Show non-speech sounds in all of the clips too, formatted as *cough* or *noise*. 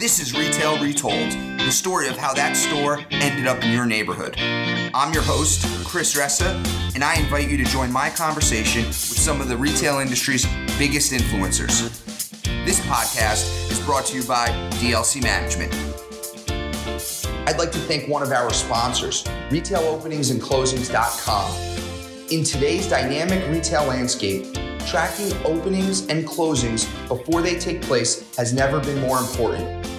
This is Retail Retold, the story of how that store ended up in your neighborhood. I'm your host, Chris Ressa, and I invite you to join my conversation with some of the retail industry's biggest influencers. This podcast is brought to you by DLC Management. I'd like to thank one of our sponsors, RetailOpeningsandClosings.com. In today's dynamic retail landscape, tracking openings and closings before they take place has never been more important.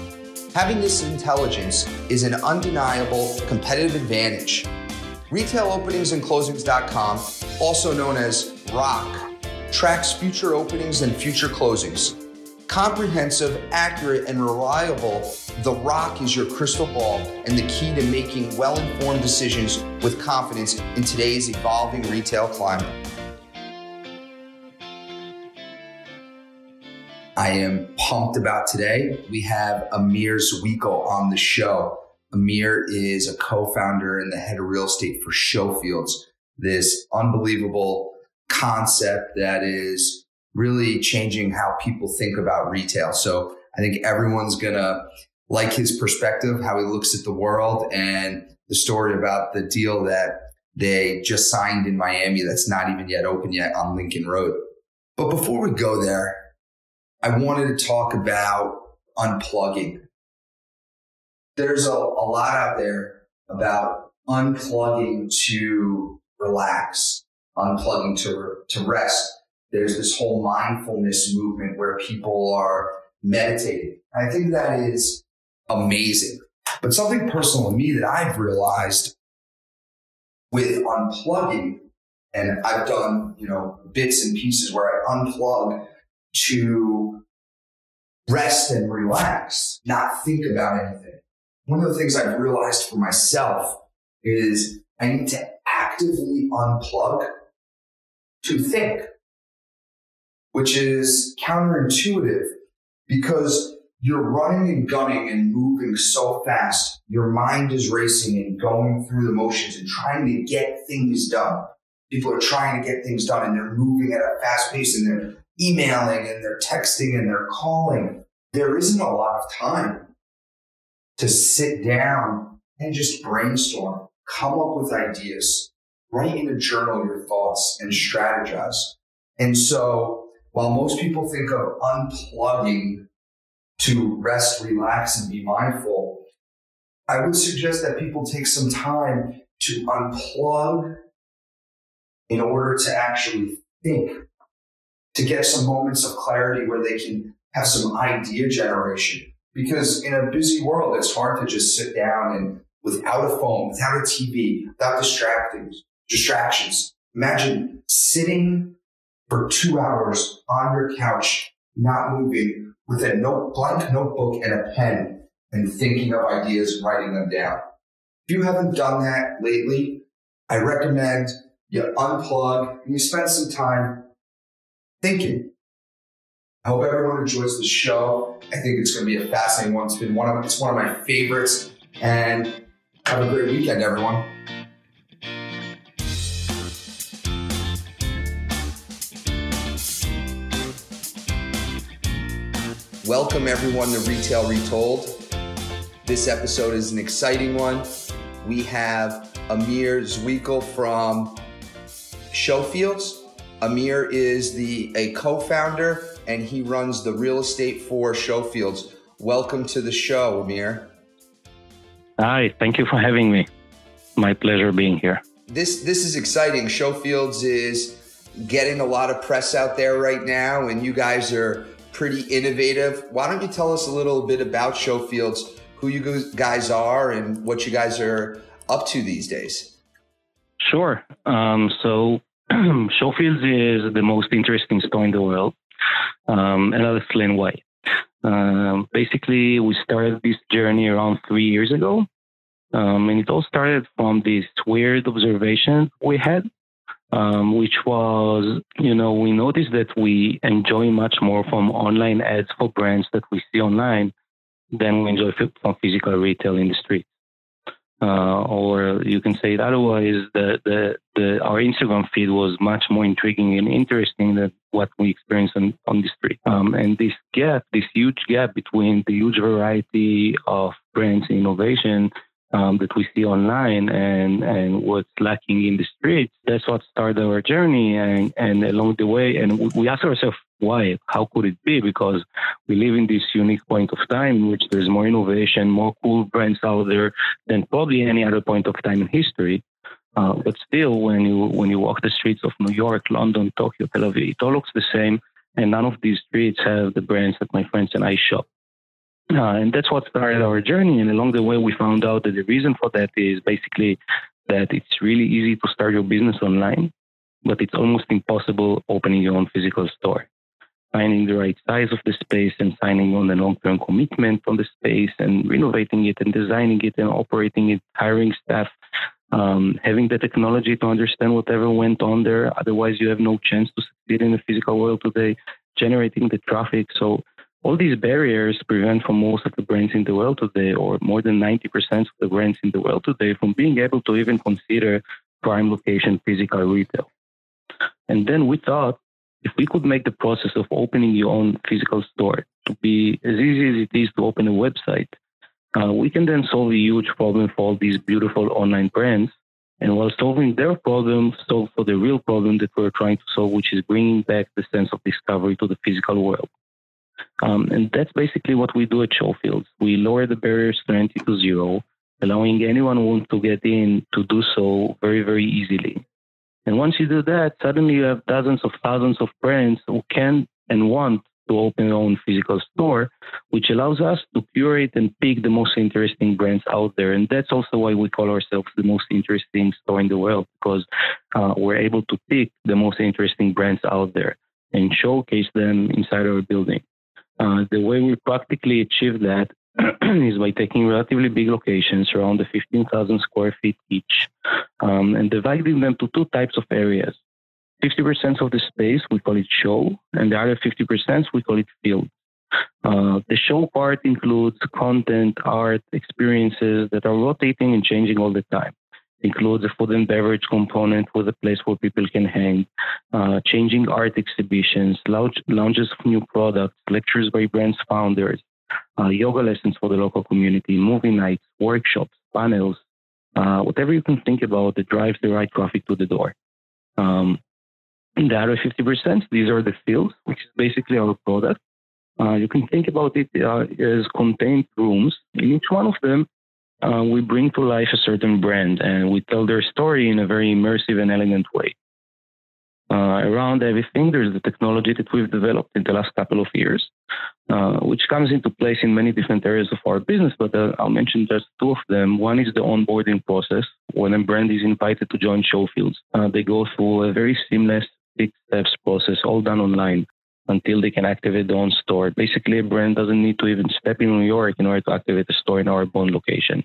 Having this intelligence is an undeniable competitive advantage. RetailOpeningsandClosings.com, also known as ROC, tracks future openings and future closings. Comprehensive, accurate, and reliable, the ROC is your crystal ball and the key to making well informed decisions with confidence in today's evolving retail climate. I am pumped about today. We have Amir Zwickel on the show. Amir is a co-founder and the head of real estate for Showfields, this unbelievable concept that is really changing how people think about retail. So I think everyone's gonna like his perspective, how he looks at the world, and the story about the deal that they just signed in Miami that's not even yet open yet on Lincoln Road. But before we go there, I wanted to talk about unplugging. There's a, a lot out there about unplugging to relax, unplugging to, to rest. There's this whole mindfulness movement where people are meditating. I think that is amazing. But something personal to me that I've realized with unplugging, and I've done, you know, bits and pieces where I unplug to rest and relax, not think about anything. One of the things I've realized for myself is I need to actively unplug to think, which is counterintuitive because you're running and gunning and moving so fast. Your mind is racing and going through the motions and trying to get things done. People are trying to get things done and they're moving at a fast pace and they're emailing and they're texting and they're calling. There isn't a lot of time to sit down and just brainstorm, come up with ideas, write in a journal your thoughts and strategize. And so while most people think of unplugging to rest, relax, and be mindful, I would suggest that people take some time to unplug in order to actually think to get some moments of clarity where they can have some idea generation. Because in a busy world, it's hard to just sit down and without a phone, without a TV, without distractions, distractions. Imagine sitting for two hours on your couch, not moving, with a note, blank notebook and a pen, and thinking of ideas writing them down. If you haven't done that lately, I recommend you unplug and you spend some time thinking. I hope everyone enjoys the show. I think it's going to be a fascinating one. It's been one of it's one of my favorites. And have a great weekend, everyone. Welcome everyone to Retail Retold. This episode is an exciting one. We have Amir Zwickel from Showfields. Amir is the a co-founder and he runs the real estate for Showfields. Welcome to the show, Amir. Hi, thank you for having me. My pleasure being here. This this is exciting. Showfields is getting a lot of press out there right now, and you guys are pretty innovative. Why don't you tell us a little bit about Showfields, who you guys are, and what you guys are up to these days? Sure. Um, so *clears throat* Showfields is the most interesting store in the world, um, and I'll explain why. Um, basically, we started this journey around three years ago, um, and it all started from this weird observation we had, um, which was, you know, we noticed that we enjoy much more from online ads for brands that we see online than we enjoy from physical retail in the street. Uh, or you can say it otherwise, the, the, the, our Instagram feed was much more intriguing and interesting than what we experienced on, on the street. Um, and this gap, this huge gap between the huge variety of brands and innovation um, that we see online and, and what's lacking in the streets. That's what started our journey. And, and along the way, and we ask ourselves, why? How could it be? Because we live in this unique point of time in which there's more innovation, more cool brands out there than probably any other point of time in history. Uh, but still, when you when you walk the streets of New York, London, Tokyo, Tel Aviv, it all looks the same, and none of these streets have the brands that my friends and I shop. Uh, and that's what started our journey. And along the way, we found out that the reason for that is basically that it's really easy to start your business online, but it's almost impossible opening your own physical store. Finding the right size of the space and signing on a long term commitment on the space and renovating it and designing it and operating it, hiring staff, um, having the technology to understand whatever went on there. Otherwise, you have no chance to succeed in the physical world today, generating the traffic. So all these barriers prevent for most of the brands in the world today, or more than 90% of the brands in the world today, from being able to even consider prime location physical retail. And then we thought if we could make the process of opening your own physical store to be as easy as it is to open a website, uh, we can then solve a huge problem for all these beautiful online brands. And while solving their problem, solve for the real problem that we're trying to solve, which is bringing back the sense of discovery to the physical world. Um, and that's basically what we do at Showfields. We lower the barriers to entry to zero, allowing anyone who wants to get in to do so very, very easily. And once you do that, suddenly you have dozens of thousands of brands who can and want to open their own physical store, which allows us to curate and pick the most interesting brands out there. And that's also why we call ourselves the most interesting store in the world, because uh, we're able to pick the most interesting brands out there and showcase them inside our building. Uh, the way we practically achieve that *clears throat* is by taking relatively big locations around the 15,000 square feet each um, and dividing them to two types of areas. 50% of the space, we call it show, and the other 50%, we call it field. Uh, the show part includes content, art, experiences that are rotating and changing all the time includes a food and beverage component with a place where people can hang, uh, changing art exhibitions, lounge, lounges of new products, lectures by brands founders, uh, yoga lessons for the local community, movie nights, workshops, panels, uh, whatever you can think about that drives the right traffic to the door. Um, the other 50%, these are the fields, which is basically our product. Uh, you can think about it uh, as contained rooms. In each one of them, uh, we bring to life a certain brand and we tell their story in a very immersive and elegant way. Uh, around everything, there's the technology that we've developed in the last couple of years, uh, which comes into place in many different areas of our business, but uh, I'll mention just two of them. One is the onboarding process. When a brand is invited to join Showfields, uh, they go through a very seamless six steps process, all done online until they can activate their own store. Basically, a brand doesn't need to even step in New York in order to activate a store in our Bond location.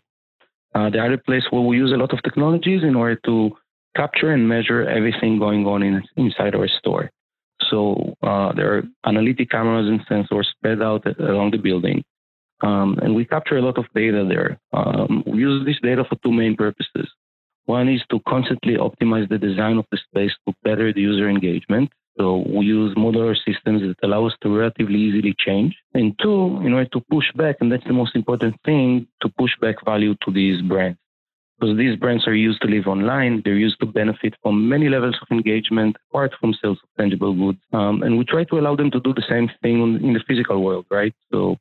Uh, the other place where we use a lot of technologies in order to capture and measure everything going on in, inside our store. So uh, there are analytic cameras and sensors spread out along the building. Um, and we capture a lot of data there. Um, we use this data for two main purposes. One is to constantly optimize the design of the space to better the user engagement. So we use modular systems that allow us to relatively easily change. And two, in order to push back, and that's the most important thing, to push back value to these brands. Because these brands are used to live online, they're used to benefit from many levels of engagement, apart from sales of tangible goods. Um, and we try to allow them to do the same thing in the physical world, right? So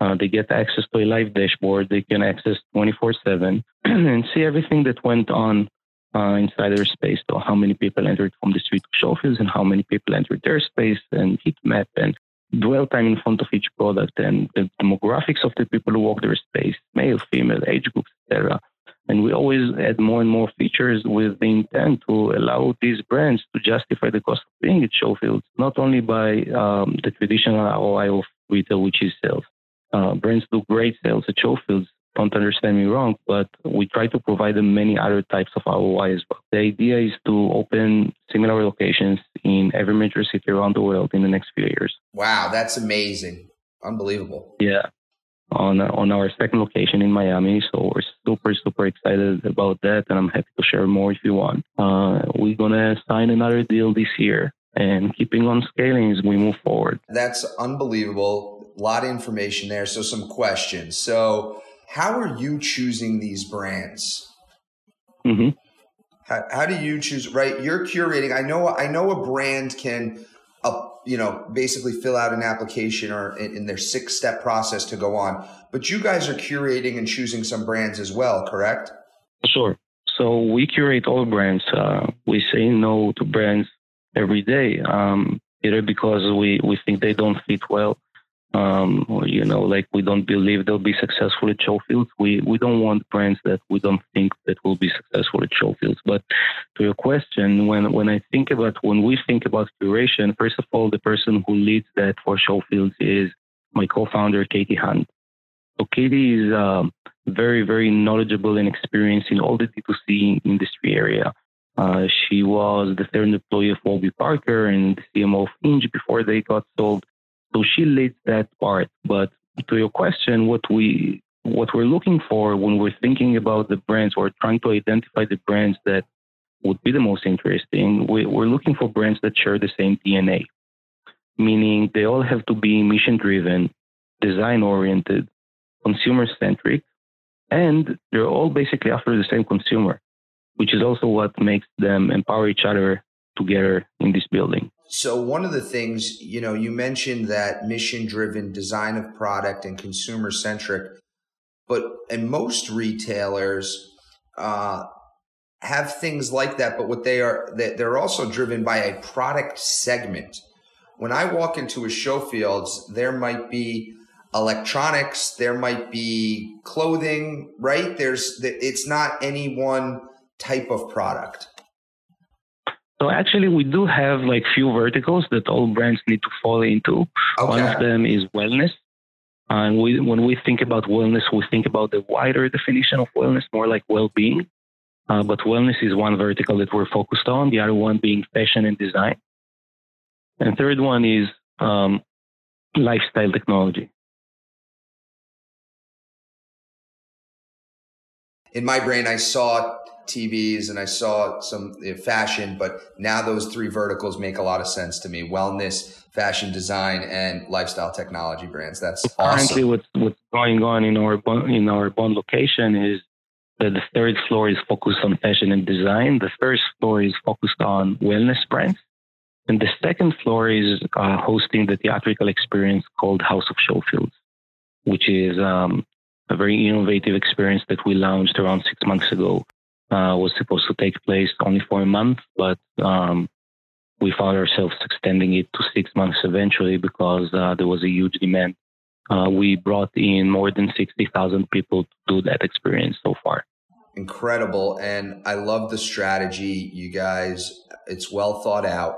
uh, they get access to a live dashboard. They can access 24 7 *clears throat* and see everything that went on uh, inside their space. So how many people entered from the street to Showfields and how many people entered their space and heat map and dwell time in front of each product and the demographics of the people who walk their space, male, female, age groups, etc. And we always add more and more features with the intent to allow these brands to justify the cost of being at Showfields, not only by um, the traditional ROI of retail, which is sales. Uh, brands do great sales at Showfields, don't understand me wrong, but we try to provide them many other types of ROI as well. The idea is to open similar locations in every major city around the world in the next few years. Wow, that's amazing. Unbelievable. Yeah. on on our second location in Miami. So we're super super excited about that, and I'm happy to share more if you want. Uh, we're gonna sign another deal this year and keeping on scaling as we move forward. That's unbelievable. A lot of information there. So some questions. So how are you choosing these brands? Mm-hmm. How, how do you choose? Right, you're curating. I know. I know a brand can, uh, you know, basically fill out an application or in, in their six step process to go on. But you guys are curating and choosing some brands as well, correct? Sure. So we curate all brands. Uh, we say no to brands every day, um, either because we, we think they don't fit well, um, or you know, like we don't believe they'll be successful at Showfields. We we don't want brands that we don't think that will be successful at Showfields. But to your question, when when I think about when we think about curation, first of all, the person who leads that for Showfields is my co-founder Katie Hunt. So Katie is um, very very knowledgeable and experienced in all the D2C industry area. Uh, she was the third employee of Warby Parker and the CMO of Hinge before they got sold. So she leads that part. But to your question, what we what we're looking for when we're thinking about the brands or trying to identify the brands that would be the most interesting, we, we're looking for brands that share the same DNA, meaning they all have to be mission driven, design oriented, consumer centric, and they're all basically after the same consumer which is also what makes them empower each other together in this building. So one of the things, you know, you mentioned that mission driven design of product and consumer centric, but and most retailers uh, have things like that, but what they are that they're also driven by a product segment. When I walk into a Showfields, there might be electronics, there might be clothing, right? There's it's not any one type of product? So actually, we do have like few verticals that all brands need to fall into. Okay. One of them is wellness. And we, when we think about wellness, we think about the wider definition of wellness, more like well-being. Uh, but wellness is one vertical that we're focused on. The other one being fashion and design. And third one is um, lifestyle technology. In my brain, I saw TVs and I saw some fashion, but now those three verticals make a lot of sense to me: wellness, fashion design, and lifestyle technology brands. That's awesome. Currently, what's what's going on in our in our Bond location is that the third floor is focused on fashion and design. The first floor is focused on wellness brands. And the second floor is uh, hosting the theatrical experience called House of Showfields, which is um, a very innovative experience that we launched around six months ago uh, was supposed to take place only for a month, but um, we found ourselves extending it to six months eventually because uh, there was a huge demand. Uh, we brought in more than 60,000 people to do that experience so far. Incredible. And I love the strategy, you guys. It's well thought out.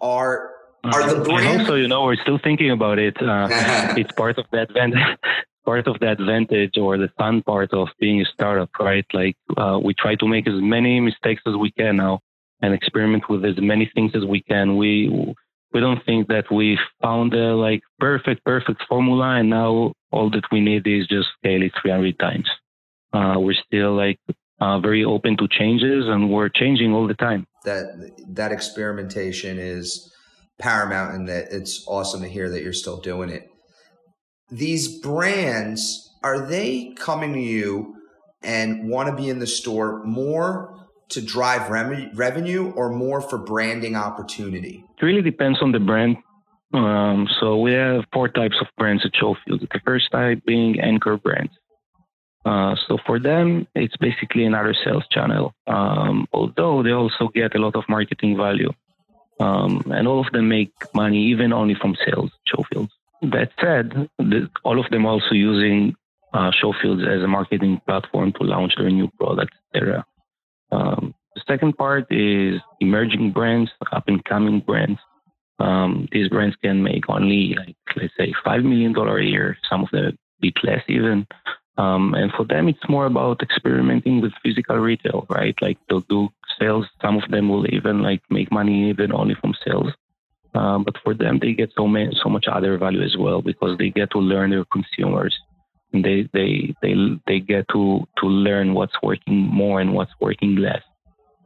Are are the brand- and also, you know, we're still thinking about it. Uh, *laughs* it's part of that part of the advantage or the fun part of being a startup, right? Like uh, we try to make as many mistakes as we can now and experiment with as many things as we can. We we don't think that we found the like perfect perfect formula and now all that we need is just scale it 300 times. Uh, we're still like uh, very open to changes and we're changing all the time. That that experimentation is paramount and that it's awesome to hear that you're still doing it these brands are they coming to you and want to be in the store more to drive rem- revenue or more for branding opportunity? It really depends on the brand. Um, so we have four types of brands at Showfield. The first type being anchor brands. Uh, so for them, it's basically another sales channel, um, although they also get a lot of marketing value. Um, and all of them make money even only from sales, Showfields. That said, the, all of them also using uh, Showfields as a marketing platform to launch their new products, etc. Um, the second part is emerging brands, up and coming brands. Um, these brands can make only like let's say five million dollar a year. Some of them a bit less even. Um, and for them, it's more about experimenting with physical retail, right? Like they'll do sales. Some of them will even like make money even only from sales. Um, but for them, they get so many, so much other value as well because they get to learn their consumers, and they they they they get to to learn what's working more and what's working less.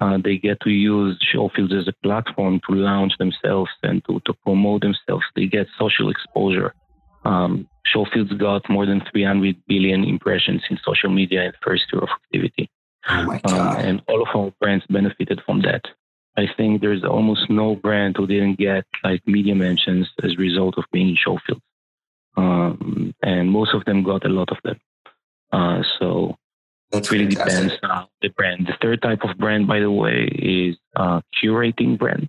Uh, they get to use Showfields as a platform to launch themselves and to, to promote themselves. They get social exposure. Um, Showfields got more than 300 billion impressions in social media in the first year of activity. Oh my um, God. Um, and all of our brands benefited from that. I think there's almost no brand who didn't get like media mentions as a result of being in Showfields. Um, and most of them got a lot of them. Uh, so That's it really fantastic. depends on the brand. The third type of brand, by the way, is uh, curating brand.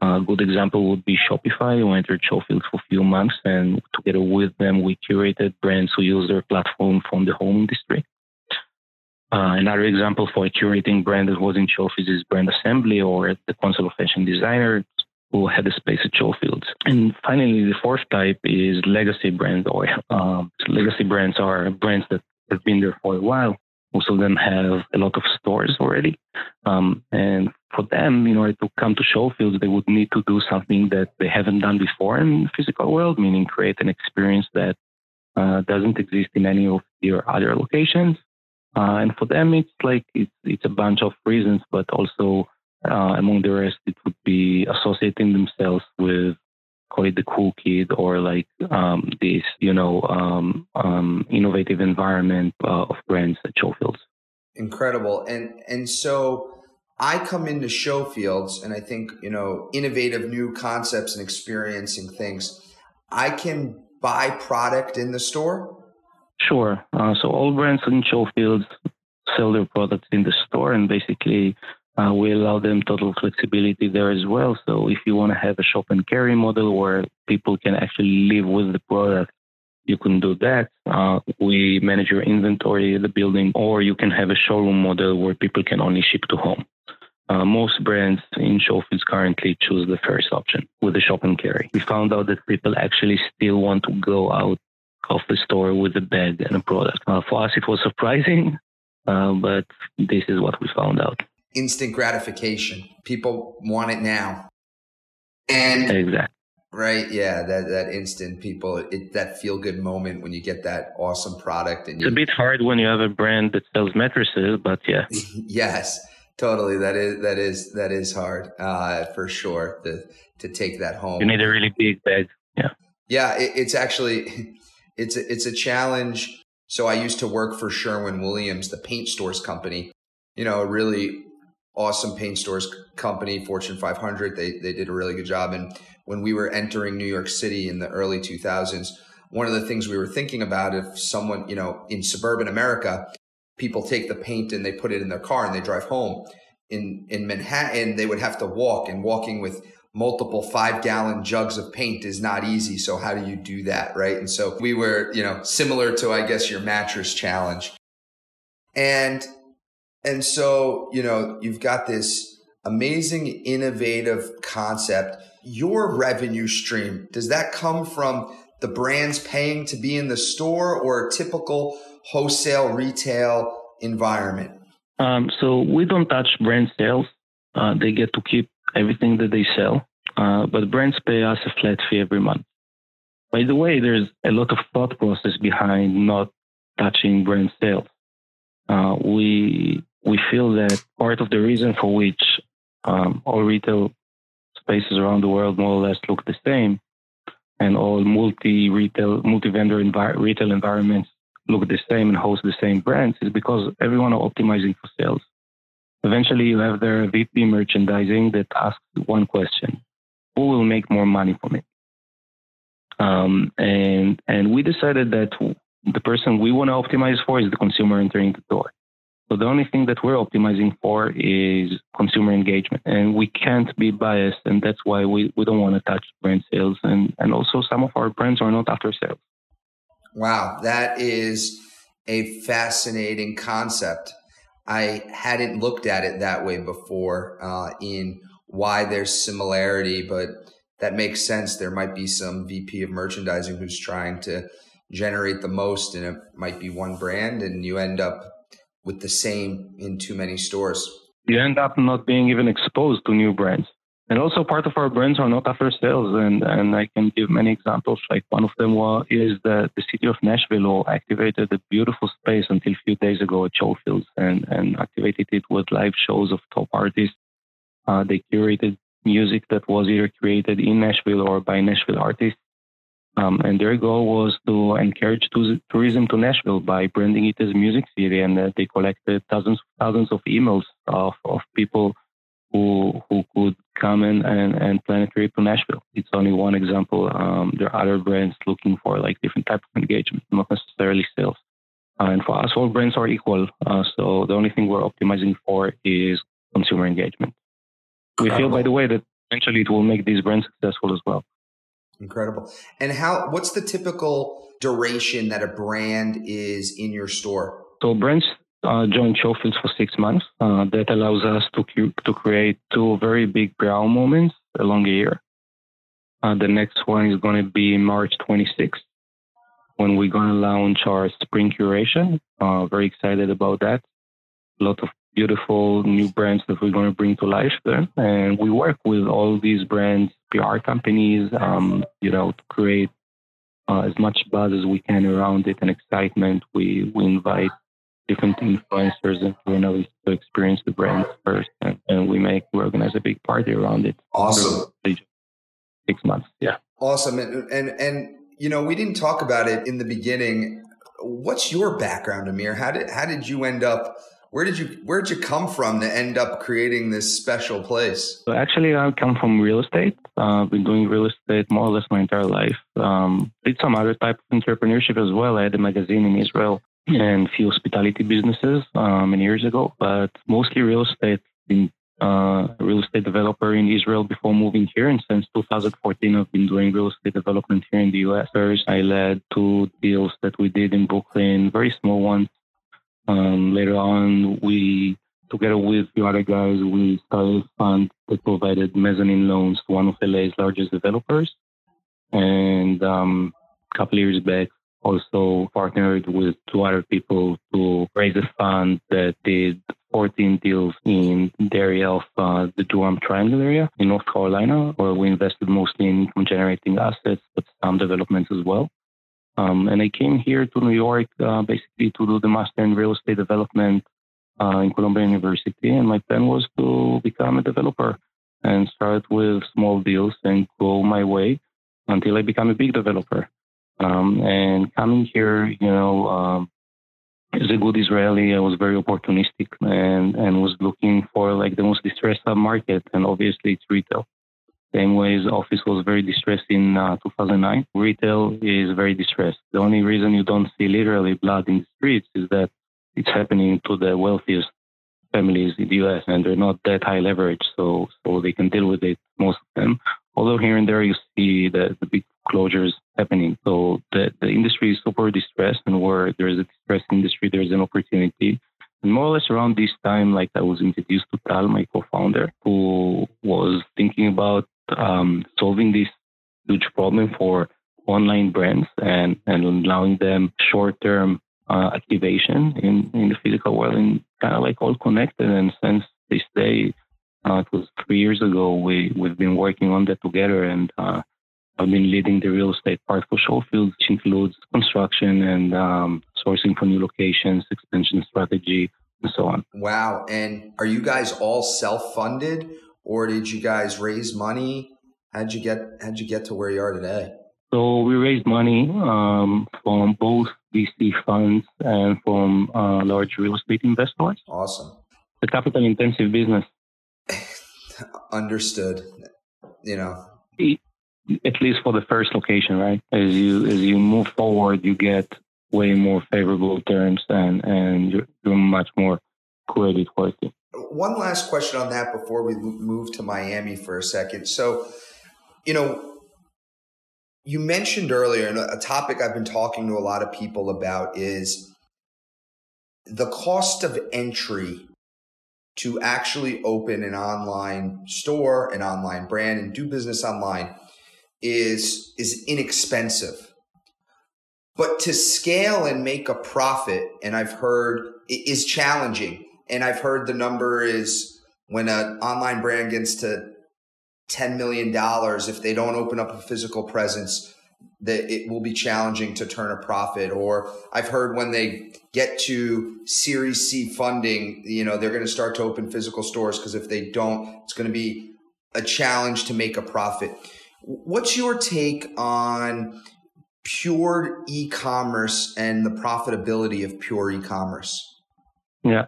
A good example would be Shopify, who entered Showfields for a few months, and together with them, we curated brands who use their platform from the home industry. Uh, another example for curating brand that was in Showfields is Brand Assembly or the Council of Fashion Designers who had a space at Showfields. And finally, the fourth type is legacy brands or um, legacy brands are brands that have been there for a while. Most of them have a lot of stores already. Um, and for them, in order to come to Showfields, they would need to do something that they haven't done before in the physical world, meaning create an experience that uh, doesn't exist in any of their other locations uh, and for them, it's like it's, it's a bunch of reasons, but also uh, among the rest, it would be associating themselves with call it the cool kid or like um, this, you know, um, um, innovative environment uh, of brands at Showfields. Incredible, and and so I come into Showfields, and I think you know innovative new concepts and experiencing things. I can buy product in the store Sure. Uh, so all brands in Showfields sell their products in the store, and basically uh, we allow them total flexibility there as well. So if you want to have a shop and carry model where people can actually live with the product, you can do that. Uh, we manage your inventory at the building, or you can have a showroom model where people can only ship to home. Uh, most brands in Showfields currently choose the first option with the shop and carry. We found out that people actually still want to go out of the store with a bag and a product. Uh, for us, it was surprising, uh, but this is what we found out. Instant gratification. People want it now. And exactly. Right, yeah, that that instant people, it, that feel good moment when you get that awesome product, and you, it's a bit hard when you have a brand that sells mattresses, but yeah, *laughs* yes, totally. That is that is that is hard uh, for sure to to take that home. You need a really big bag. Yeah, yeah, it, it's actually *laughs* it's a, it's a challenge. So I used to work for Sherwin Williams, the paint stores company. You know, a really awesome paint stores company, Fortune 500. They they did a really good job. And when we were entering New York City in the early 2000s, one of the things we were thinking about if someone, you know, in suburban America, people take the paint and they put it in their car and they drive home. In in Manhattan, they would have to walk, and walking with multiple five gallon jugs of paint is not easy. So how do you do that? Right. And so we were, you know, similar to, I guess, your mattress challenge. And, and so, you know, you've got this amazing, innovative concept. Your revenue stream, does that come from the brands paying to be in the store or a typical wholesale retail environment? Um, so we don't touch brand sales. Uh, they get to keep everything that they sell, uh, but brands pay us a flat fee every month. By the way, there's a lot of thought process behind not touching brand sales. Uh, we we feel that part of the reason for which um, all retail spaces around the world more or less look the same, and all multi retail multi vendor envi- retail environments look the same and host the same brands is because everyone are optimizing for sales. Eventually, you have their VP merchandising that asks one question: Who will make more money from it? Um, and and we decided that the person we want to optimize for is the consumer entering the door. So the only thing that we're optimizing for is consumer engagement, and we can't be biased, and that's why we, we don't want to touch brand sales, and and also some of our brands are not after sales. Wow, that is a fascinating concept. I hadn't looked at it that way before uh, in why there's similarity, but that makes sense. There might be some VP of merchandising who's trying to generate the most, and it might be one brand, and you end up with the same in too many stores. You end up not being even exposed to new brands. And also part of our brands are not after sales. And, and I can give many examples. Like one of them was, is that the city of Nashville activated a beautiful space until a few days ago at Showfields and, and activated it with live shows of top artists. Uh, they curated music that was either created in Nashville or by Nashville artists. Um, and their goal was to encourage to, tourism to Nashville by branding it as music city. And uh, they collected thousands thousands of emails of, of people who who could come in and, and plan a trip to Nashville. It's only one example. Um, there are other brands looking for like different type of engagement, not necessarily sales. Uh, and for us, all brands are equal. Uh, so the only thing we're optimizing for is consumer engagement. We feel, by the way, that eventually it will make these brands successful as well. Incredible. And how? What's the typical duration that a brand is in your store? So brands uh, join Showfields for six months. Uh, that allows us to cu- to create two very big brow moments along a year. Uh, the next one is going to be March 26th when we're going to launch our spring curation. Uh, very excited about that. A lot of beautiful new brands that we're going to bring to life there. And we work with all these brands, PR companies, um, you know, to create uh, as much buzz as we can around it and excitement. We, we invite different influencers and journalists to experience the brand first. And, and, we make, we organize a big party around it. Awesome. Six months. Yeah. Awesome. And, and, and, you know, we didn't talk about it in the beginning. What's your background, Amir? How did, how did you end up where did you where did you come from to end up creating this special place? So actually, I come from real estate. Uh, I've been doing real estate more or less my entire life. Um, did some other type of entrepreneurship as well. I had a magazine in Israel and few hospitality businesses uh, many years ago, but mostly real estate. Been uh, a real estate developer in Israel before moving here, and since 2014, I've been doing real estate development here in the US. First, I led two deals that we did in Brooklyn, very small ones. Um, later on, we together with the other guys, we started a fund that provided mezzanine loans to one of LA's largest developers. And um, a couple years back, also partnered with two other people to raise a fund that did 14 deals in the area of uh, the Durham Triangle area in North Carolina, where we invested mostly in income generating assets, but some developments as well. Um, and I came here to New York uh, basically to do the master in real estate development uh, in Columbia University. And my plan was to become a developer and start with small deals and go my way until I become a big developer. Um, and coming here, you know, um, as a good Israeli, I was very opportunistic and, and was looking for like the most distressed market. And obviously it's retail. Same way office was very distressed in uh, 2009. Retail is very distressed. The only reason you don't see literally blood in the streets is that it's happening to the wealthiest families in the US and they're not that high leverage, so so they can deal with it, most of them. Although here and there you see the, the big closures happening. So the, the industry is super distressed and where there is a distressed industry, there's an opportunity. And more or less around this time, like I was introduced to Tal, my co-founder, who was thinking about um, solving this huge problem for online brands and, and allowing them short-term uh, activation in, in the physical world and kind of like all connected. And since this day, uh, it was three years ago, we, we've been working on that together and uh, I've been leading the real estate part for Showfield, which includes construction and um, sourcing for new locations, expansion strategy, and so on. Wow. And are you guys all self-funded or did you guys raise money? How'd you get, how'd you get to where you are today? So we raised money um, from both VC funds and from uh, large real estate investors. Awesome. The capital intensive business. *laughs* Understood. You know, at least for the first location, right? As you as you move forward, you get way more favorable terms and and you're, you're much more credit worthy. One last question on that before we move to Miami for a second. So, you know, you mentioned earlier, and a topic I've been talking to a lot of people about is the cost of entry to actually open an online store, an online brand, and do business online is is inexpensive. But to scale and make a profit, and I've heard is challenging. And I've heard the number is when an online brand gets to $10 million, if they don't open up a physical presence, that it will be challenging to turn a profit. Or I've heard when they get to Series C funding, you know, they're going to start to open physical stores because if they don't, it's going to be a challenge to make a profit. What's your take on pure e-commerce and the profitability of pure e-commerce? Yeah.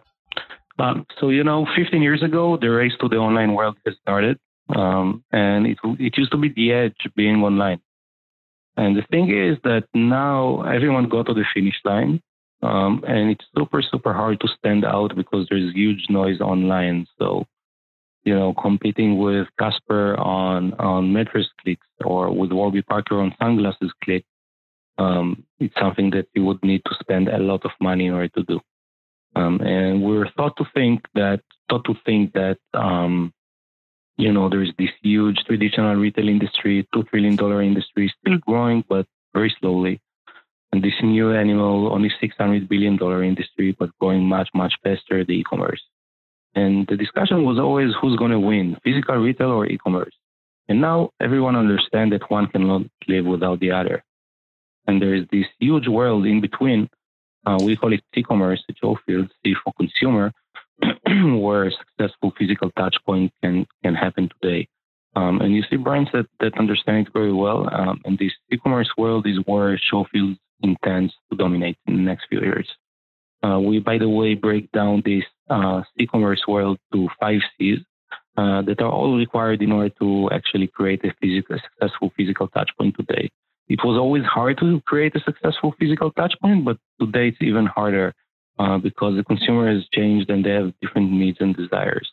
Um, so you know, 15 years ago, the race to the online world has started, um, and it it used to be the edge being online. And the thing is that now everyone got to the finish line, um, and it's super super hard to stand out because there's huge noise online. So, you know, competing with Casper on on mattress clicks or with Warby Parker on sunglasses click, um, it's something that you would need to spend a lot of money in order to do. Um, and we're thought to think that thought to think that um, you know there's this huge traditional retail industry, two trillion dollar industry, still growing but very slowly, and this new animal, only six hundred billion dollar industry, but growing much much faster, the e-commerce. And the discussion was always who's going to win, physical retail or e-commerce. And now everyone understands that one cannot live without the other. And there is this huge world in between uh, we call it e-commerce, Showfield, C for consumer, *clears throat* where successful physical touch point can, can happen today. Um, and you see brands that, that understand it very well. Um, and this C commerce world is where Showfield intends to dominate in the next few years. Uh, we, by the way, break down this uh, C commerce world to five C's uh, that are all required in order to actually create a physical, a successful physical touchpoint today. It was always hard to create a successful physical touchpoint, but today it's even harder uh, because the consumer has changed and they have different needs and desires.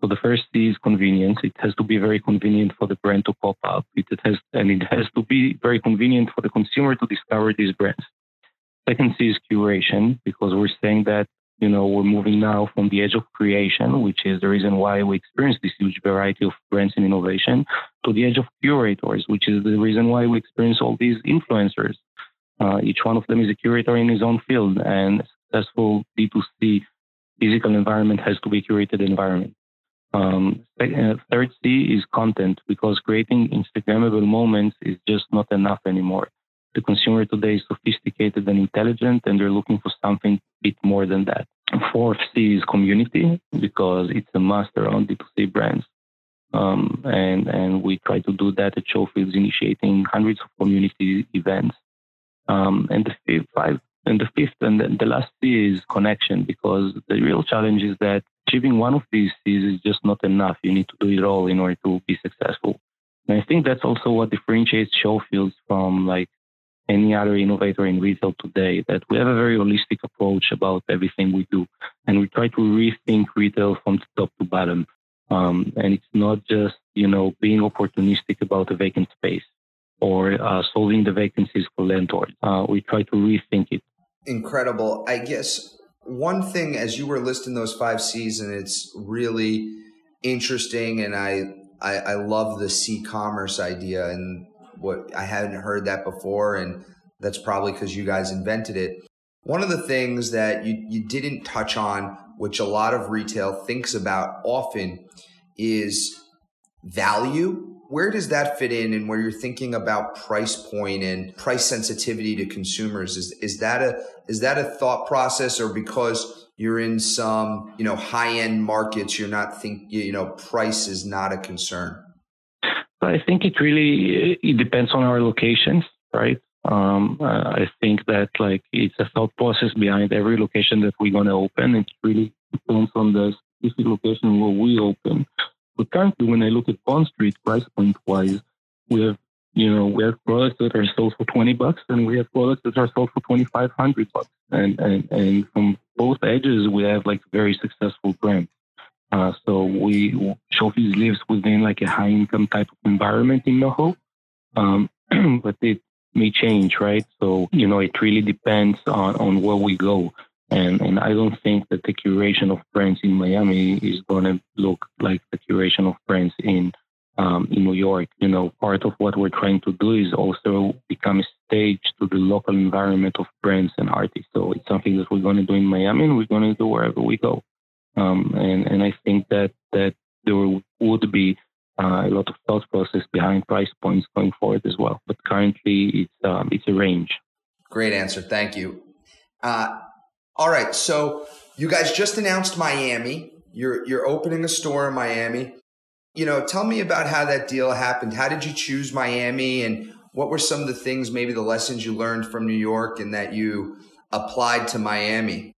So the first is convenience. It has to be very convenient for the brand to pop up. It has, and it has to be very convenient for the consumer to discover these brands. Second C is curation because we're saying that you know, we're moving now from the edge of creation, which is the reason why we experience this huge variety of brands and innovation, to the edge of curators, which is the reason why we experience all these influencers. Uh, each one of them is a curator in his own field, and successful D2C physical environment has to be curated environment. Um, uh, third C is content because creating Instagrammable moments is just not enough anymore. The consumer today is sophisticated and intelligent, and they're looking for something a bit more than that. Fourth C is community because it's a must around D2C brands. Um, and, and we try to do that at Showfields, initiating hundreds of community events. Um, and the fifth, five, and the fifth and the, the last C is connection because the real challenge is that achieving one of these C's is just not enough. You need to do it all in order to be successful. And I think that's also what differentiates Showfields from like any other innovator in retail today that we have a very holistic approach about everything we do. And we try to rethink retail from top to bottom. Um, and it's not just you know being opportunistic about a vacant space or uh, solving the vacancies for landlords. Uh, we try to rethink it. Incredible. I guess one thing as you were listing those five c's and it's really interesting and i i, I love the c commerce idea and what I hadn't heard that before, and that's probably because you guys invented it. One of the things that you, you didn't touch on, which a lot of retail thinks about often, is value. Where does that fit in and where you're thinking about price point and price sensitivity to consumers? Is is that a is that a thought process or because you're in some, you know, high end markets, you're not think you know, price is not a concern? I think it really it depends on our locations, right? Um, uh, I think that like it's a thought process behind every location that we're going to open. It really depends on the specific location where we open. But currently, when I look at Bond Street price point wise, we have you know we have products that are sold for 20 bucks and we have products that are sold for 2500 bucks and and and from both edges we have like very successful brands uh, so we Showfields lives within like a high income type of environment in NoHo, um, *clears throat* but it may change, right? So you know, it really depends on on where we go. And, and I don't think that the curation of brands in Miami is going to look like the curation of brands in um, in New York. You know, part of what we're trying to do is also become a stage to the local environment of brands and artists. So it's something that we're going to do in Miami and we're going to do wherever we go. Um, and, and I think that, that there would be uh, a lot of thought process behind price points going forward as well. But currently, it's um, it's a range. Great answer, thank you. Uh, all right, so you guys just announced Miami. You're you're opening a store in Miami. You know, tell me about how that deal happened. How did you choose Miami, and what were some of the things, maybe the lessons you learned from New York, and that you applied to Miami?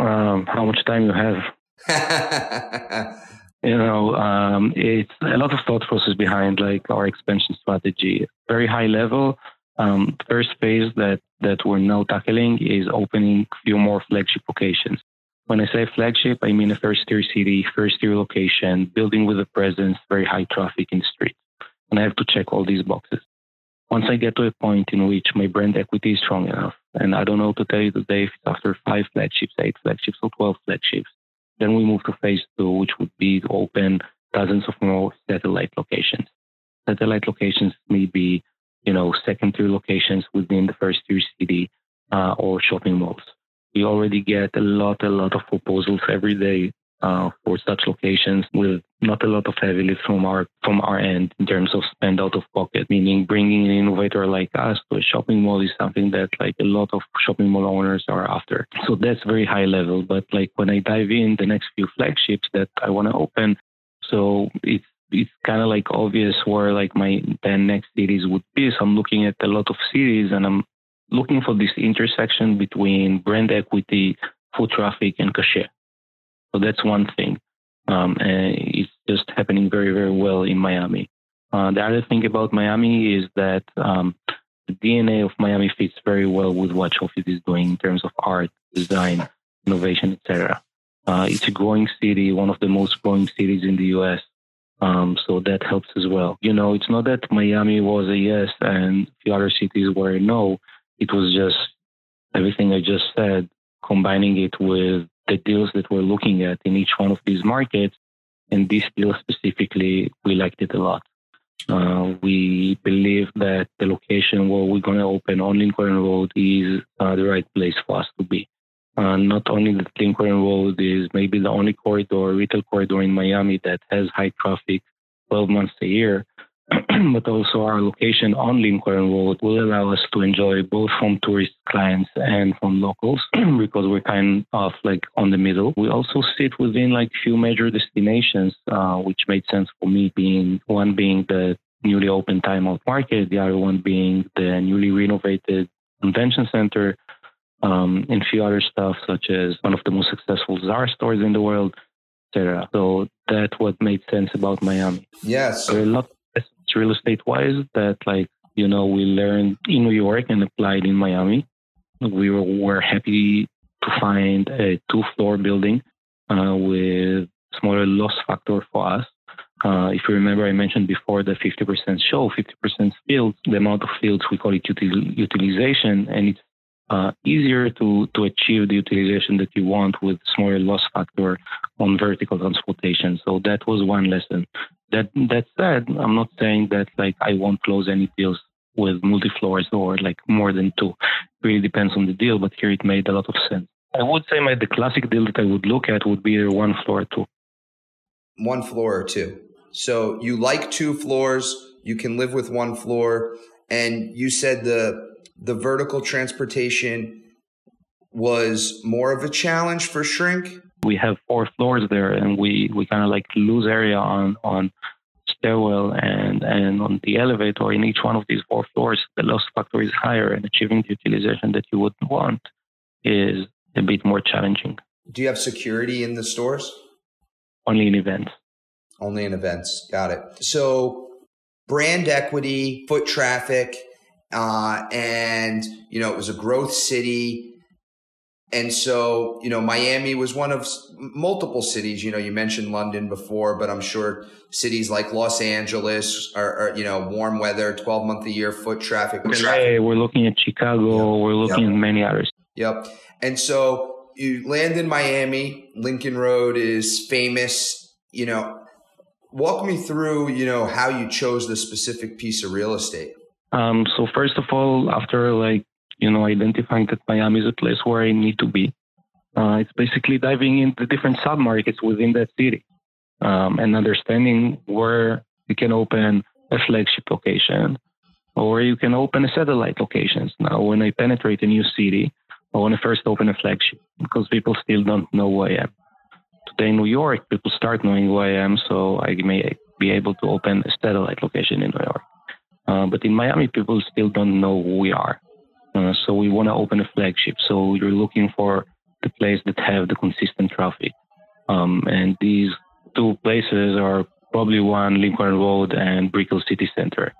Um, how much time you have? *laughs* you know, um, it's a lot of thought process behind like our expansion strategy. Very high level. Um, first phase that that we're now tackling is opening a few more flagship locations. When I say flagship, I mean a first tier city, first tier location, building with a presence, very high traffic in the street. And I have to check all these boxes. Once I get to a point in which my brand equity is strong enough, and I don't know to tell you today if it's after five flagships, eight flagships, or 12 flagships, then we move to phase two, which would be to open dozens of more satellite locations. Satellite locations may be, you know, second tier locations within the first tier city uh, or shopping malls. We already get a lot, a lot of proposals every day uh, for such locations with not a lot of heavy lift from our from our end in terms of spend out of pocket. Meaning, bringing an innovator like us to a shopping mall is something that like a lot of shopping mall owners are after. So that's very high level. But like when I dive in the next few flagships that I want to open, so it's it's kind of like obvious where like my 10 next cities would be. So I'm looking at a lot of cities and I'm looking for this intersection between brand equity, foot traffic, and cachet. So that's one thing. Um, it's just happening very, very well in Miami. Uh, the other thing about Miami is that um, the DNA of Miami fits very well with what Showfield is doing in terms of art, design, innovation, etc. Uh, it's a growing city, one of the most growing cities in the U.S. Um, so that helps as well. You know, it's not that Miami was a yes and a few other cities were a no. It was just everything I just said, combining it with the deals that we're looking at in each one of these markets. And this deal specifically, we liked it a lot. Uh, we believe that the location where we're going to open on Lincoln Road is uh, the right place for us to be. Uh, not only that Lincoln Road is maybe the only corridor, retail corridor in Miami that has high traffic 12 months a year, *clears throat* but also our location on Lincoln Road will allow us to enjoy both from tourist clients and from locals *clears throat* because we're kind of like on the middle. We also sit within like few major destinations, uh, which made sense for me being one being the newly opened Time Out Market, the other one being the newly renovated convention center, um, and few other stuff such as one of the most successful Zara stores in the world, etc. So that what made sense about Miami. Yes. There are a lot real estate wise that like you know we learned in New York and applied in Miami. We were, were happy to find a two floor building uh, with smaller loss factor for us. Uh, if you remember, I mentioned before the 50% show, 50% fields, the amount of fields we call it util- utilization, and it's uh, easier to, to achieve the utilization that you want with smaller loss factor on vertical transportation. So that was one lesson. That that said, I'm not saying that like I won't close any deals with multi floors or like more than two. It really depends on the deal, but here it made a lot of sense. I would say my the classic deal that I would look at would be either one floor or two. One floor or two. So you like two floors, you can live with one floor, and you said the the vertical transportation was more of a challenge for shrink we have four floors there and we, we kind of like lose area on, on stairwell and, and on the elevator in each one of these four floors, the loss factor is higher and achieving the utilization that you would want is a bit more challenging. Do you have security in the stores? Only in events. Only in events. Got it. So brand equity, foot traffic, uh, and you know it was a growth city and so, you know, Miami was one of multiple cities. You know, you mentioned London before, but I'm sure cities like Los Angeles are, are you know, warm weather, 12 month a year foot traffic. Hey, we're looking at Chicago. Yep. We're looking yep. at many others. Yep. And so you land in Miami. Lincoln Road is famous. You know, walk me through, you know, how you chose the specific piece of real estate. Um, so first of all, after like you know, identifying that Miami is a place where I need to be. Uh, it's basically diving into different submarkets within that city. um, and understanding where you can open a flagship location or you can open a satellite locations. Now, when I penetrate a new city, I want to first open a flagship because people still don't know who I am. Today in New York, people start knowing who I am, so I may be able to open a satellite location in New York. Uh, but in Miami, people still don't know who we are. Uh, so we want to open a flagship. So you're looking for the place that have the consistent traffic. Um, and these two places are probably one Lincoln Road and Brickell City Center.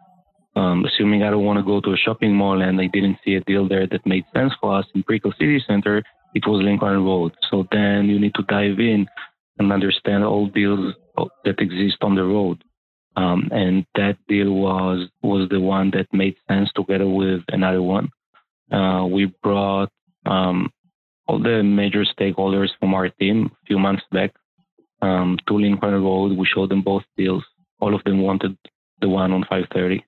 Um, assuming I don't want to go to a shopping mall and I didn't see a deal there that made sense for us in Brickell City Center, it was Lincoln Road. So then you need to dive in and understand all deals that exist on the road. Um, and that deal was was the one that made sense together with another one. Uh, we brought um, all the major stakeholders from our team a few months back um, to Lincoln Road. We showed them both deals. All of them wanted the one on 530.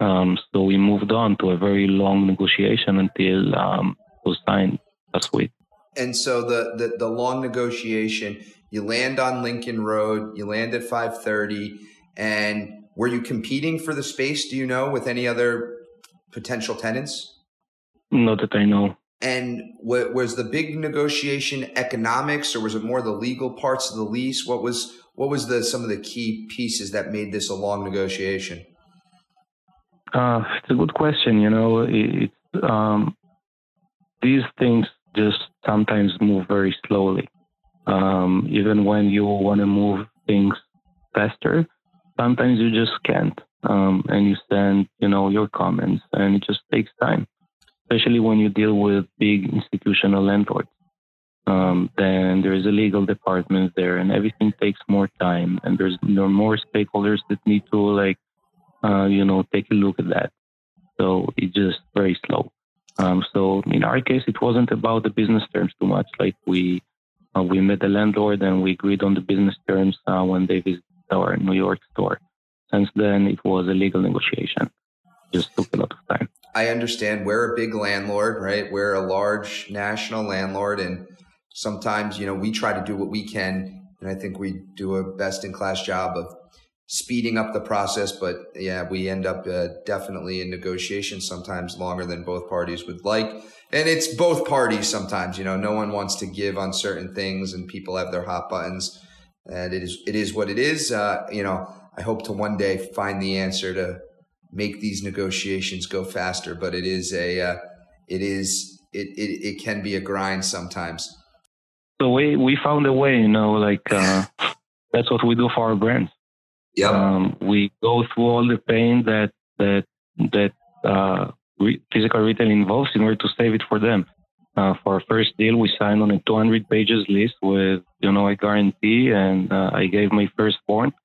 Um, so we moved on to a very long negotiation until um, it was signed last week. And so the, the, the long negotiation, you land on Lincoln Road, you land at 530, and were you competing for the space? Do you know with any other potential tenants? Not that I know. And what, was the big negotiation economics, or was it more the legal parts of the lease? What was what was the some of the key pieces that made this a long negotiation? Uh, it's a good question. You know, it, um, these things just sometimes move very slowly. Um, even when you want to move things faster, sometimes you just can't. Um, and you send, you know, your comments, and it just takes time especially when you deal with big institutional landlords. Um, then there is a legal department there, and everything takes more time, and there's there more stakeholders that need to like, uh, you know, take a look at that. So it's just very slow. Um, so in our case, it wasn't about the business terms too much. Like we uh, we met the landlord and we agreed on the business terms uh, when they visited our New York store. Since then, it was a legal negotiation. Lot. I understand we're a big landlord, right? We're a large national landlord, and sometimes you know we try to do what we can, and I think we do a best in class job of speeding up the process. But yeah, we end up uh, definitely in negotiations sometimes longer than both parties would like, and it's both parties sometimes. You know, no one wants to give on certain things, and people have their hot buttons, and it is it is what it is. Uh, you know, I hope to one day find the answer to make these negotiations go faster, but it is a uh, it is it, it it can be a grind sometimes. So we we found a way, you know, like uh, *laughs* that's what we do for our brands. Yeah, um, we go through all the pain that that that uh, re- physical retail involves in order to save it for them. Uh, for our first deal, we signed on a 200 pages list with you know a guarantee, and uh, I gave my firstborn. *laughs*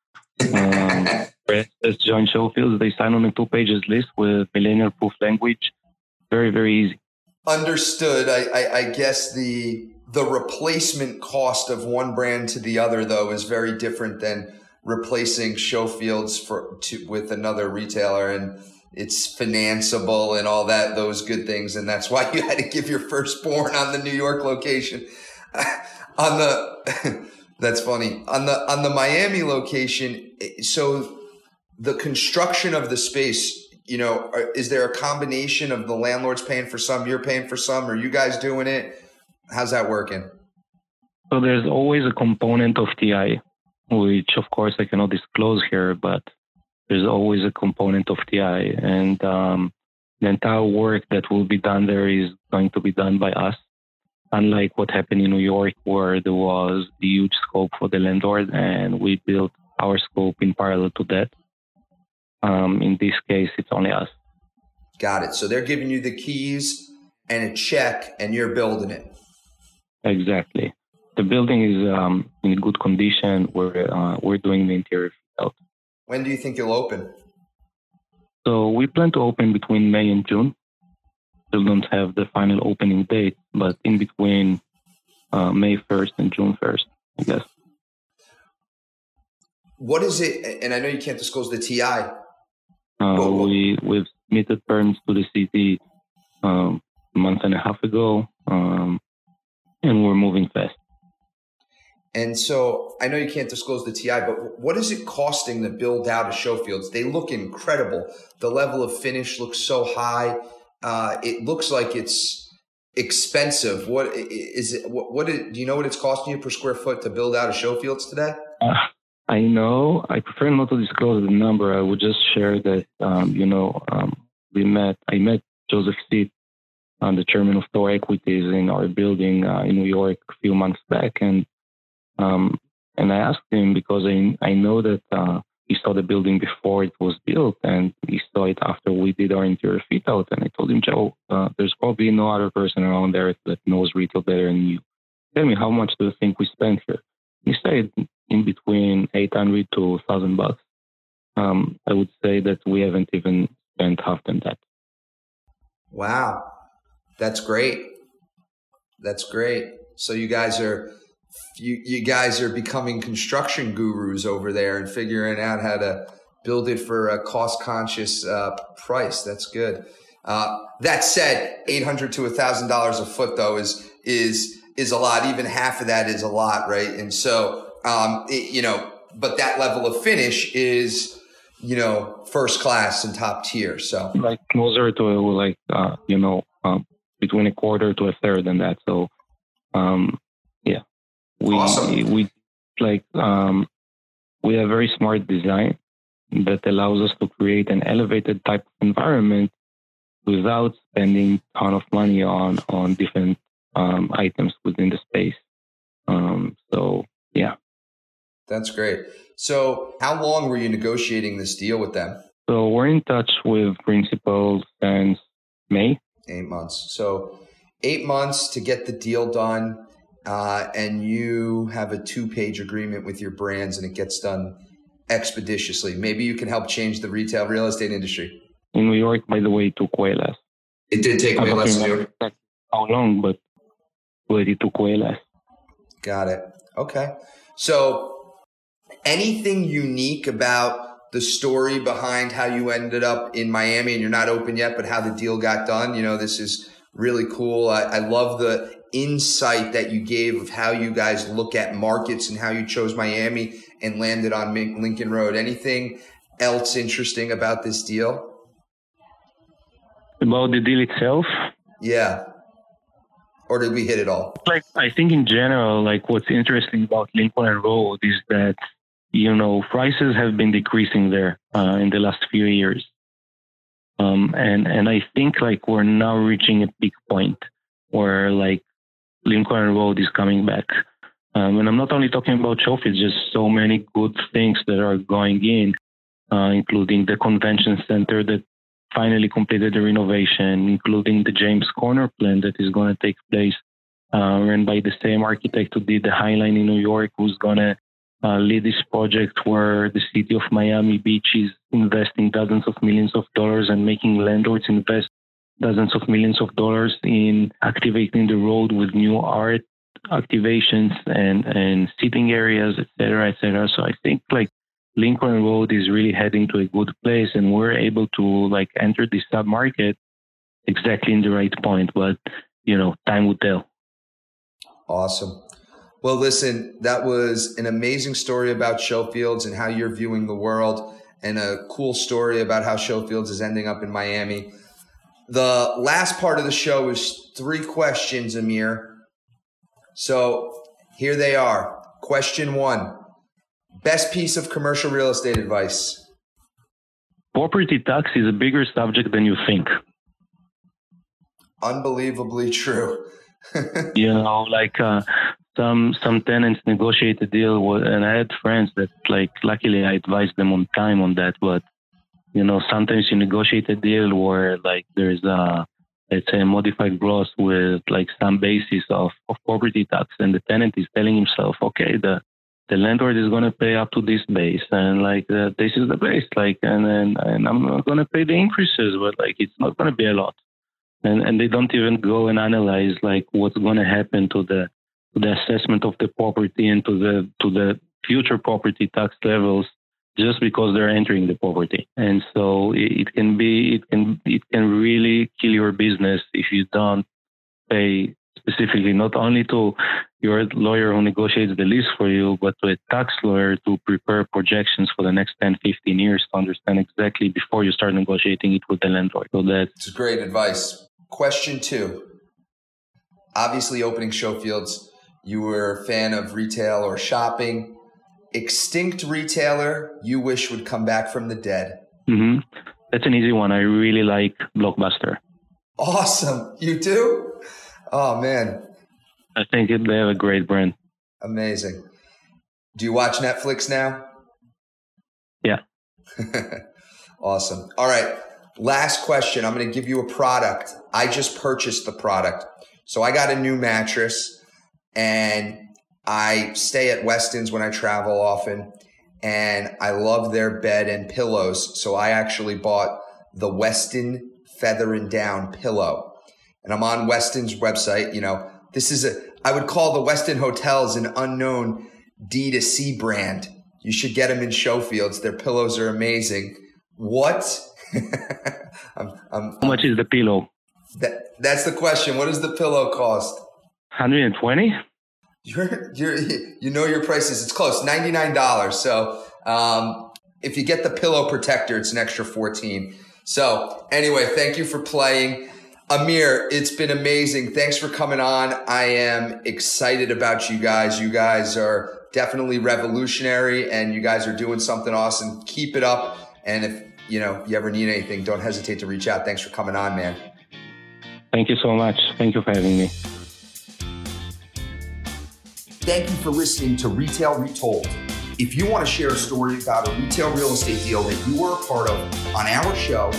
Um, as John Showfield, they sign on a two pages list with millennial proof language. Very, very easy. Understood. I, I, I, guess the the replacement cost of one brand to the other, though, is very different than replacing Showfields for to, with another retailer, and it's financeable and all that those good things, and that's why you had to give your firstborn on the New York location. *laughs* on the *laughs* that's funny on the on the Miami location. So the construction of the space you know is there a combination of the landlords paying for some you're paying for some are you guys doing it? How's that working? So there's always a component of ti which of course i cannot disclose here but there's always a component of ti and um, the entire work that will be done there is going to be done by us unlike what happened in new york where there was a huge scope for the landlord and we built our scope in parallel to that um, in this case, it's only us. Got it. So they're giving you the keys and a check, and you're building it. Exactly. The building is um, in good condition. We're uh, we're doing the interior out. When do you think you'll open? So we plan to open between May and June. Still don't have the final opening date, but in between uh, May 1st and June 1st, I guess. What is it? And I know you can't disclose the TI, uh, we we've submitted terms to the city um, a month and a half ago, um, and we're moving fast. And so I know you can't disclose the TI, but what is it costing to build out a Showfields? They look incredible. The level of finish looks so high. Uh, it looks like it's expensive. What is it? What, what do you know what it's costing you per square foot to build out a Showfields today? Uh, I know. I prefer not to disclose the number. I would just share that, um, you know, um, we met, I met Joseph Sitt, um, the chairman of Thor Equities in our building uh, in New York a few months back. And um, and I asked him because I, I know that uh, he saw the building before it was built and he saw it after we did our interior fit out. And I told him, Joe, uh, there's probably no other person around there that knows retail better than you. Tell me, how much do you think we spent here? He said in between 800 to 1000 bucks. Um, I would say that we haven't even spent half than that. Wow. That's great. That's great. So you guys are you you guys are becoming construction gurus over there and figuring out how to build it for a cost conscious uh, price. That's good. Uh, that said, eight hundred to thousand dollars a foot though is is is a lot. Even half of that is a lot, right? And so, um, it, you know, but that level of finish is you know first class and top tier. So like closer to like uh, you know um, between a quarter to a third and that. So um, yeah, we awesome. we like um, we have very smart design that allows us to create an elevated type of environment without spending a ton of money on on different um, items within the space. Um, so yeah, that's great. So how long were you negotiating this deal with them? So we're in touch with principals since May. Eight months. So eight months to get the deal done uh, and you have a two page agreement with your brands and it gets done expeditiously. Maybe you can help change the retail real estate industry. In New York, by the way, it took way less. It did take way less in New York. How long, but, but it took way less. Got it. Okay. So, anything unique about the story behind how you ended up in Miami and you're not open yet, but how the deal got done? You know, this is really cool. I, I love the insight that you gave of how you guys look at markets and how you chose Miami and landed on Lincoln Road. Anything else interesting about this deal? About the deal itself? Yeah. Or did we hit it all? Like I think in general, like what's interesting about Lincoln Road is that you know prices have been decreasing there uh, in the last few years, um, and and I think like we're now reaching a peak point where like Lincoln Road is coming back. Um, and I'm not only talking about Showfields, just so many good things that are going in, uh, including the convention center that finally completed the renovation, including the James Corner plan that is going to take place, uh, run by the same architect who did the High Line in New York, who's going to uh, lead this project where the city of Miami Beach is investing dozens of millions of dollars and making landlords invest dozens of millions of dollars in activating the road with new art activations and, and seating areas, et cetera, et cetera. So I think like Lincoln Road is really heading to a good place and we're able to like enter the sub market exactly in the right point. But, you know, time will tell. Awesome. Well, listen, that was an amazing story about Showfields and how you're viewing the world and a cool story about how Showfields is ending up in Miami. The last part of the show is three questions, Amir. So here they are. Question one Best piece of commercial real estate advice. Property tax is a bigger subject than you think. Unbelievably true. *laughs* you know, like uh, some some tenants negotiate a deal, with, and I had friends that, like, luckily I advised them on time on that, but you know, sometimes you negotiate a deal where like there's a let's say a modified gross with like some basis of, of property tax and the tenant is telling himself, okay, the the landlord is going to pay up to this base and like uh, this is the base like and then and I'm not going to pay the increases but like it's not going to be a lot. And and they don't even go and analyze like what's going to happen to the the assessment of the property and to the to the future property tax levels just because they're entering the poverty. And so it, it, can be, it can, it can really kill your business if you don't pay specifically, not only to your lawyer who negotiates the lease for you, but to a tax lawyer to prepare projections for the next 10, 15 years to understand exactly before you start negotiating it with the landlord. So that's great advice. Question two. Obviously, opening Showfields, you were a fan of retail or shopping. Extinct retailer you wish would come back from the dead. Mm-hmm. That's an easy one. I really like Blockbuster. Awesome. You do? Oh, man. I think they have a great brand. Amazing. Do you watch Netflix now? Yeah. *laughs* awesome. All right. Last question. I'm going to give you a product. I just purchased the product. So I got a new mattress and I stay at Westin's when I travel often and I love their bed and pillows. So I actually bought the Westin Feather and Down pillow. And I'm on Westin's website. You know, this is a, I would call the Westin Hotels an unknown D2C brand. You should get them in Showfields. Their pillows are amazing. What? *laughs* I'm, I'm, How much is the pillow? That, that's the question. What does the pillow cost? 120 you're, you're, you know your prices. It's close, ninety nine dollars. So um, if you get the pillow protector, it's an extra fourteen. So anyway, thank you for playing. Amir, it's been amazing. Thanks for coming on. I am excited about you guys. You guys are definitely revolutionary and you guys are doing something awesome. Keep it up. And if you know you ever need anything, don't hesitate to reach out. Thanks for coming on, man. Thank you so much. Thank you for having me. Thank you for listening to Retail Retold. If you want to share a story about a retail real estate deal that you were a part of on our show,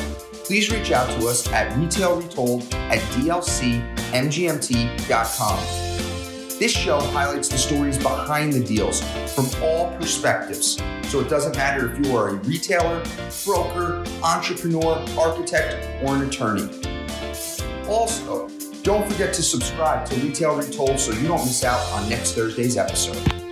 please reach out to us at retailretold at dlcmgmt.com. This show highlights the stories behind the deals from all perspectives. So it doesn't matter if you are a retailer, broker, entrepreneur, architect, or an attorney. Also, don't forget to subscribe to Retail Retold so you don't miss out on next Thursday's episode.